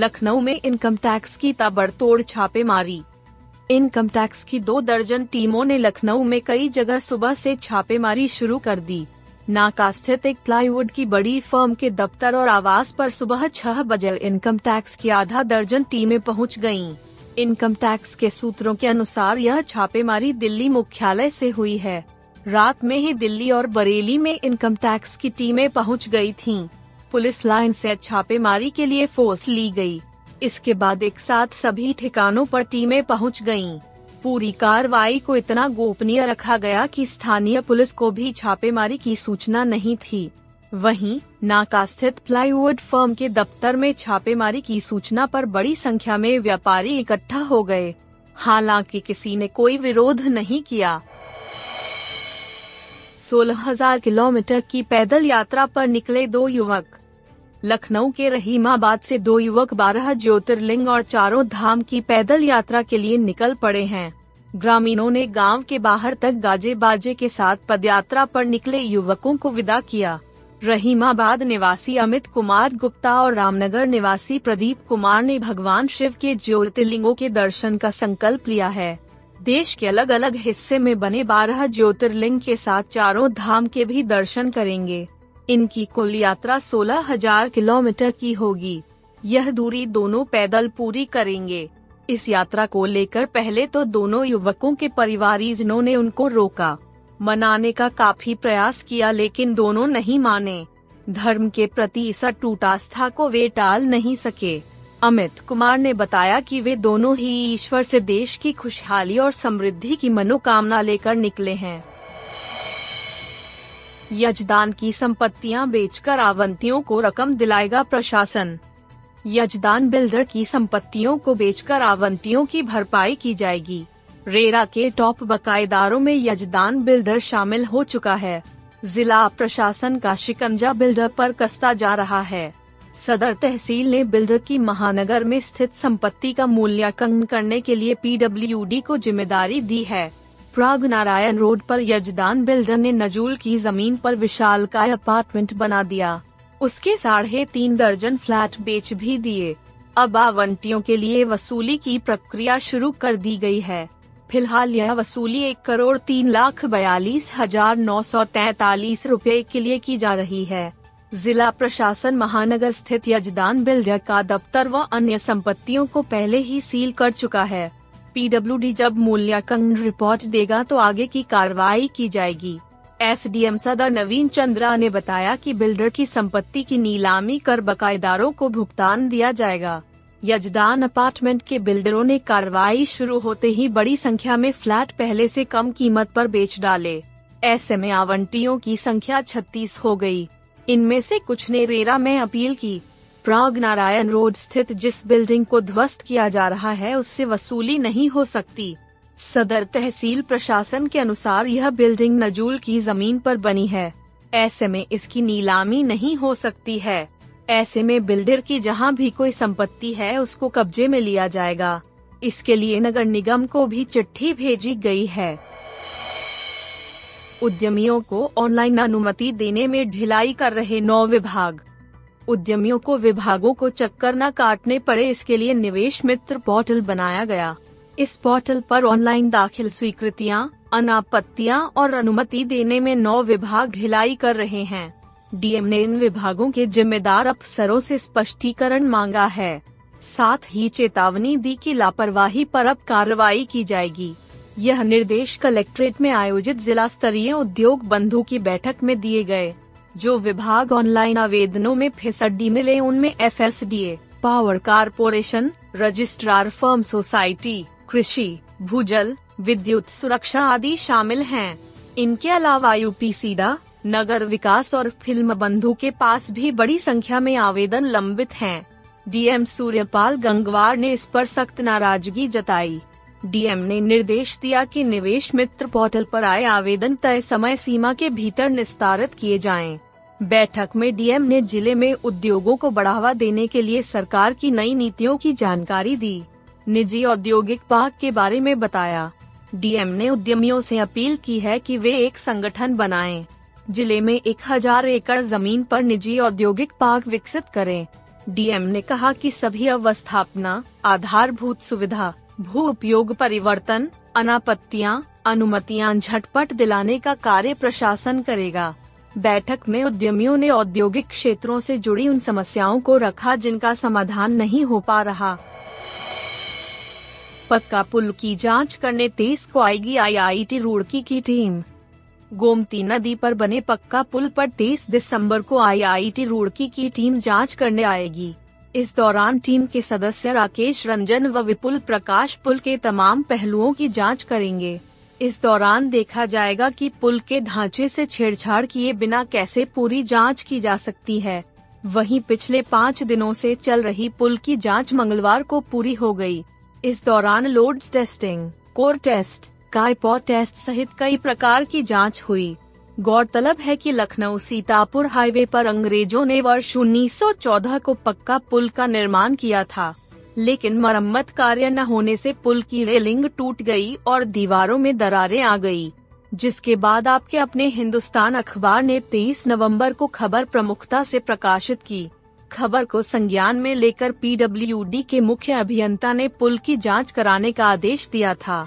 लखनऊ में income tax की ताबड़तोड़ छापेमारी इनकम टैक्स की दो दर्जन टीमों ने लखनऊ में कई जगह सुबह से छापेमारी शुरू कर दी नाका स्थित एक प्लाईवुड की बड़ी फर्म के दफ्तर और आवास पर सुबह छह बजे इनकम टैक्स की आधा दर्जन टीमें पहुँच गयीं। इनकम टैक्स के सूत्रों के अनुसार यह छापेमारी दिल्ली मुख्यालय से हुई है रात में ही दिल्ली और बरेली में इनकम टैक्स की टीमें पहुँच गई थीं। पुलिस लाइन से छापेमारी के लिए फोर्स ली गई। इसके बाद एक साथ सभी ठिकानों पर टीमें पहुँच गयीं। पूरी कार्रवाई को इतना गोपनीय रखा गया कि स्थानीय पुलिस को भी छापेमारी की सूचना नहीं थी वहीं, नाका स्थित प्लाईवुड फर्म के दफ्तर में छापेमारी की सूचना पर बड़ी संख्या में व्यापारी इकट्ठा हो गए हालाँकि किसी ने कोई विरोध नहीं किया सोलह हज़ार किलोमीटर की पैदल यात्रा पर निकले दो युवक लखनऊ के रहीमाबाद से दो युवक बारह ज्योतिर्लिंग और चारों धाम की पैदल यात्रा के लिए निकल पड़े हैं। ग्रामीणों ने गाँव के बाहर तक गाजे बाजे के साथ पदयात्रा पर निकले युवकों को विदा किया। रहीमाबाद निवासी अमित कुमार गुप्ता और रामनगर निवासी प्रदीप कुमार ने भगवान शिव के ज्योतिर्लिंगों के दर्शन का संकल्प लिया है। देश के अलग अलग हिस्से में बने बारह ज्योतिर्लिंग के साथ चारों धाम के भी दर्शन करेंगे। इनकी कुल यात्रा सोलह हज़ार किलोमीटर की होगी। यह दूरी दोनों पैदल पूरी करेंगे। इस यात्रा को लेकर पहले तो दोनों युवकों के परिवारीजनों ने उनको रोका। मनाने का काफ़ी प्रयास किया लेकिन दोनों नहीं माने। धर्म के प्रति इस अटूट आस्था को वे टाल नहीं सके। अमित कुमार ने बताया कि वे दोनों ही ईश्वर से देश की खुशहाली और समृद्धि की मनोकामना लेकर निकले हैं। यजदान की संपत्तियाँ बेचकर आवंतियों को रकम दिलाएगा प्रशासन। यजदान बिल्डर की संपत्तियों को बेचकर आवंतियों की भरपाई की जाएगी। रेरा के टॉप बकायेदारों में यजदान बिल्डर शामिल हो चुका है। जिला प्रशासन का शिकंजा बिल्डर पर कसता जा रहा है। सदर तहसील ने बिल्डर की महानगर में स्थित संपत्ति का मूल्यांकन करने के लिए पीडब्ल्यूडी को ज़िम्मेदारी दी है। प्राग नारायण रोड पर यजदान बिल्डर ने नजूल की ज़मीन पर विशाल का अपार्टमेंट बना दिया। उसके साढ़े तीन दर्जन फ्लैट बेच भी दिए। अब आवंटियों के लिए वसूली की प्रक्रिया शुरू कर दी गई है। फ़िलहाल यह वसूली एक करोड़ तीन लाख बयालीस हज़ार नौ सौ तैतालीस रूपए के लिए की जा रही है। जिला प्रशासन महानगर स्थित यजदान बिल्डर का दफ्तर व अन्य संपत्तियों को पहले ही सील कर चुका है। पीडब्ल्यूडी जब मूल्यांकन रिपोर्ट देगा तो आगे की कार्रवाई की जाएगी। एसडीएम सदर नवीन चंद्रा ने बताया कि बिल्डर की संपत्ति की नीलामी कर बकायेदारों को भुगतान दिया जाएगा। यजदान अपार्टमेंट के बिल्डरों ने कार्रवाई शुरू होते ही बड़ी संख्या में फ्लैट पहले से कम कीमत पर बेच डाले। ऐसे में आवंटियों की संख्या 36 हो गई। इनमें से कुछ ने रेरा में अपील की। प्राग नारायण रोड स्थित जिस बिल्डिंग को ध्वस्त किया जा रहा है, उससे वसूली नहीं हो सकती। सदर तहसील प्रशासन के अनुसार यह बिल्डिंग नजूल की ज़मीन पर बनी है। ऐसे में इसकी नीलामी नहीं हो सकती है। ऐसे में बिल्डर की जहाँ भी कोई संपत्ति है, उसको कब्जे में लिया जाएगा। इसके लिए नगर निगम को भी चिट्ठी भेजी गई है। उद्यमियों को ऑनलाइन अनुमति देने में ढिलाई कर रहे नौ विभाग। उद्यमियों को विभागों को चक्कर न काटने पड़े इसके लिए निवेश मित्र पोर्टल बनाया गया। इस पोर्टल पर ऑनलाइन दाखिल स्वीकृतियाँ, अनापत्तियाँ और अनुमति देने में नौ विभाग ढिलाई कर रहे हैं। डीएम ने इन विभागों के जिम्मेदार अफसरों से स्पष्टीकरण मांगा है। साथ ही चेतावनी दी कि लापरवाही पर अब कार्रवाई की जाएगी। यह निर्देश कलेक्ट्रेट में आयोजित जिला स्तरीय उद्योग बंधु की बैठक में दिए गए। जो विभाग ऑनलाइन आवेदनों में फिसड्डी मिले उनमें FSDA, power corporation, registrar firm society, कृषि, भूजल, विद्युत सुरक्षा आदि शामिल हैं। इनके अलावा यूपी सीडा, नगर विकास और फ़िल्म बंधु के पास भी बड़ी संख्या में आवेदन लंबित हैं। डीएम सूर्यपाल गंगवार ने इस पर सख्त नाराज़गी जताई डीएम ने निर्देश दिया कि निवेश मित्र पोर्टल पर आए आवेदन तय समय सीमा के भीतर निस्तारित किए जाएँ। बैठक में डीएम ने ज़िले में उद्योगों को बढ़ावा देने के लिए सरकार की नई नीतियों की जानकारी दी निजी औद्योगिक पार्क के बारे में बताया डीएम ने उद्यमियों से अपील की है कि वे एक संगठन बनाएँ। ज़िले में एक हज़ार एकड़ ज़मीन पर निजी औद्योगिक पार्क विकसित करें डीएम ने कहा कि सभी अवस्थापना, आधारभूत सुविधा भू उपयोग परिवर्तन, अनापत्तियाँ, अनुमतियाँ झटपट दिलाने का कार्य प्रशासन करेगा। बैठक में उद्यमियों ने औद्योगिक क्षेत्रों से जुड़ी उन समस्याओं को रखा जिनका समाधान नहीं हो पा रहा। पक्का पुल की जाँच करने तेईस को आएगी आईआईटी रुड़की की टीम। गोमती नदी पर बने पक्का पुल पर 23 दिसंबर को आईआईटी रुड़की की टीम जाँच करने आएगी। इस दौरान टीम के सदस्य राकेश रंजन व विपुल प्रकाश पुल के तमाम पहलुओं की जाँच करेंगे। इस दौरान देखा जाएगा कि पुल के ढांचे से छेड़छाड़ किए बिना कैसे पूरी जाँच की जा सकती है। वहीं पिछले पाँच दिनों से चल रही पुल की जाँच मंगलवार को पूरी हो गई। इस दौरान लोड टेस्टिंग, कोर टेस्ट काइपो टेस्ट सहित कई प्रकार की जाँच हुई। गौरतलब है कि लखनऊ सीतापुर हाईवे पर अंग्रेज़ों ने वर्ष 1914 को पक्का पुल का निर्माण किया था, लेकिन मरम्मत कार्य न होने से पुल की रेलिंग टूट गई और दीवारों में दरारें आ गई, जिसके बाद आपके अपने हिंदुस्तान अखबार ने 23 नवंबर को खबर प्रमुखता से प्रकाशित की। खबर को संज्ञान में लेकर पीडब्ल्यूडी के मुख्य अभियंता ने पुल की जाँच कराने का आदेश दिया था।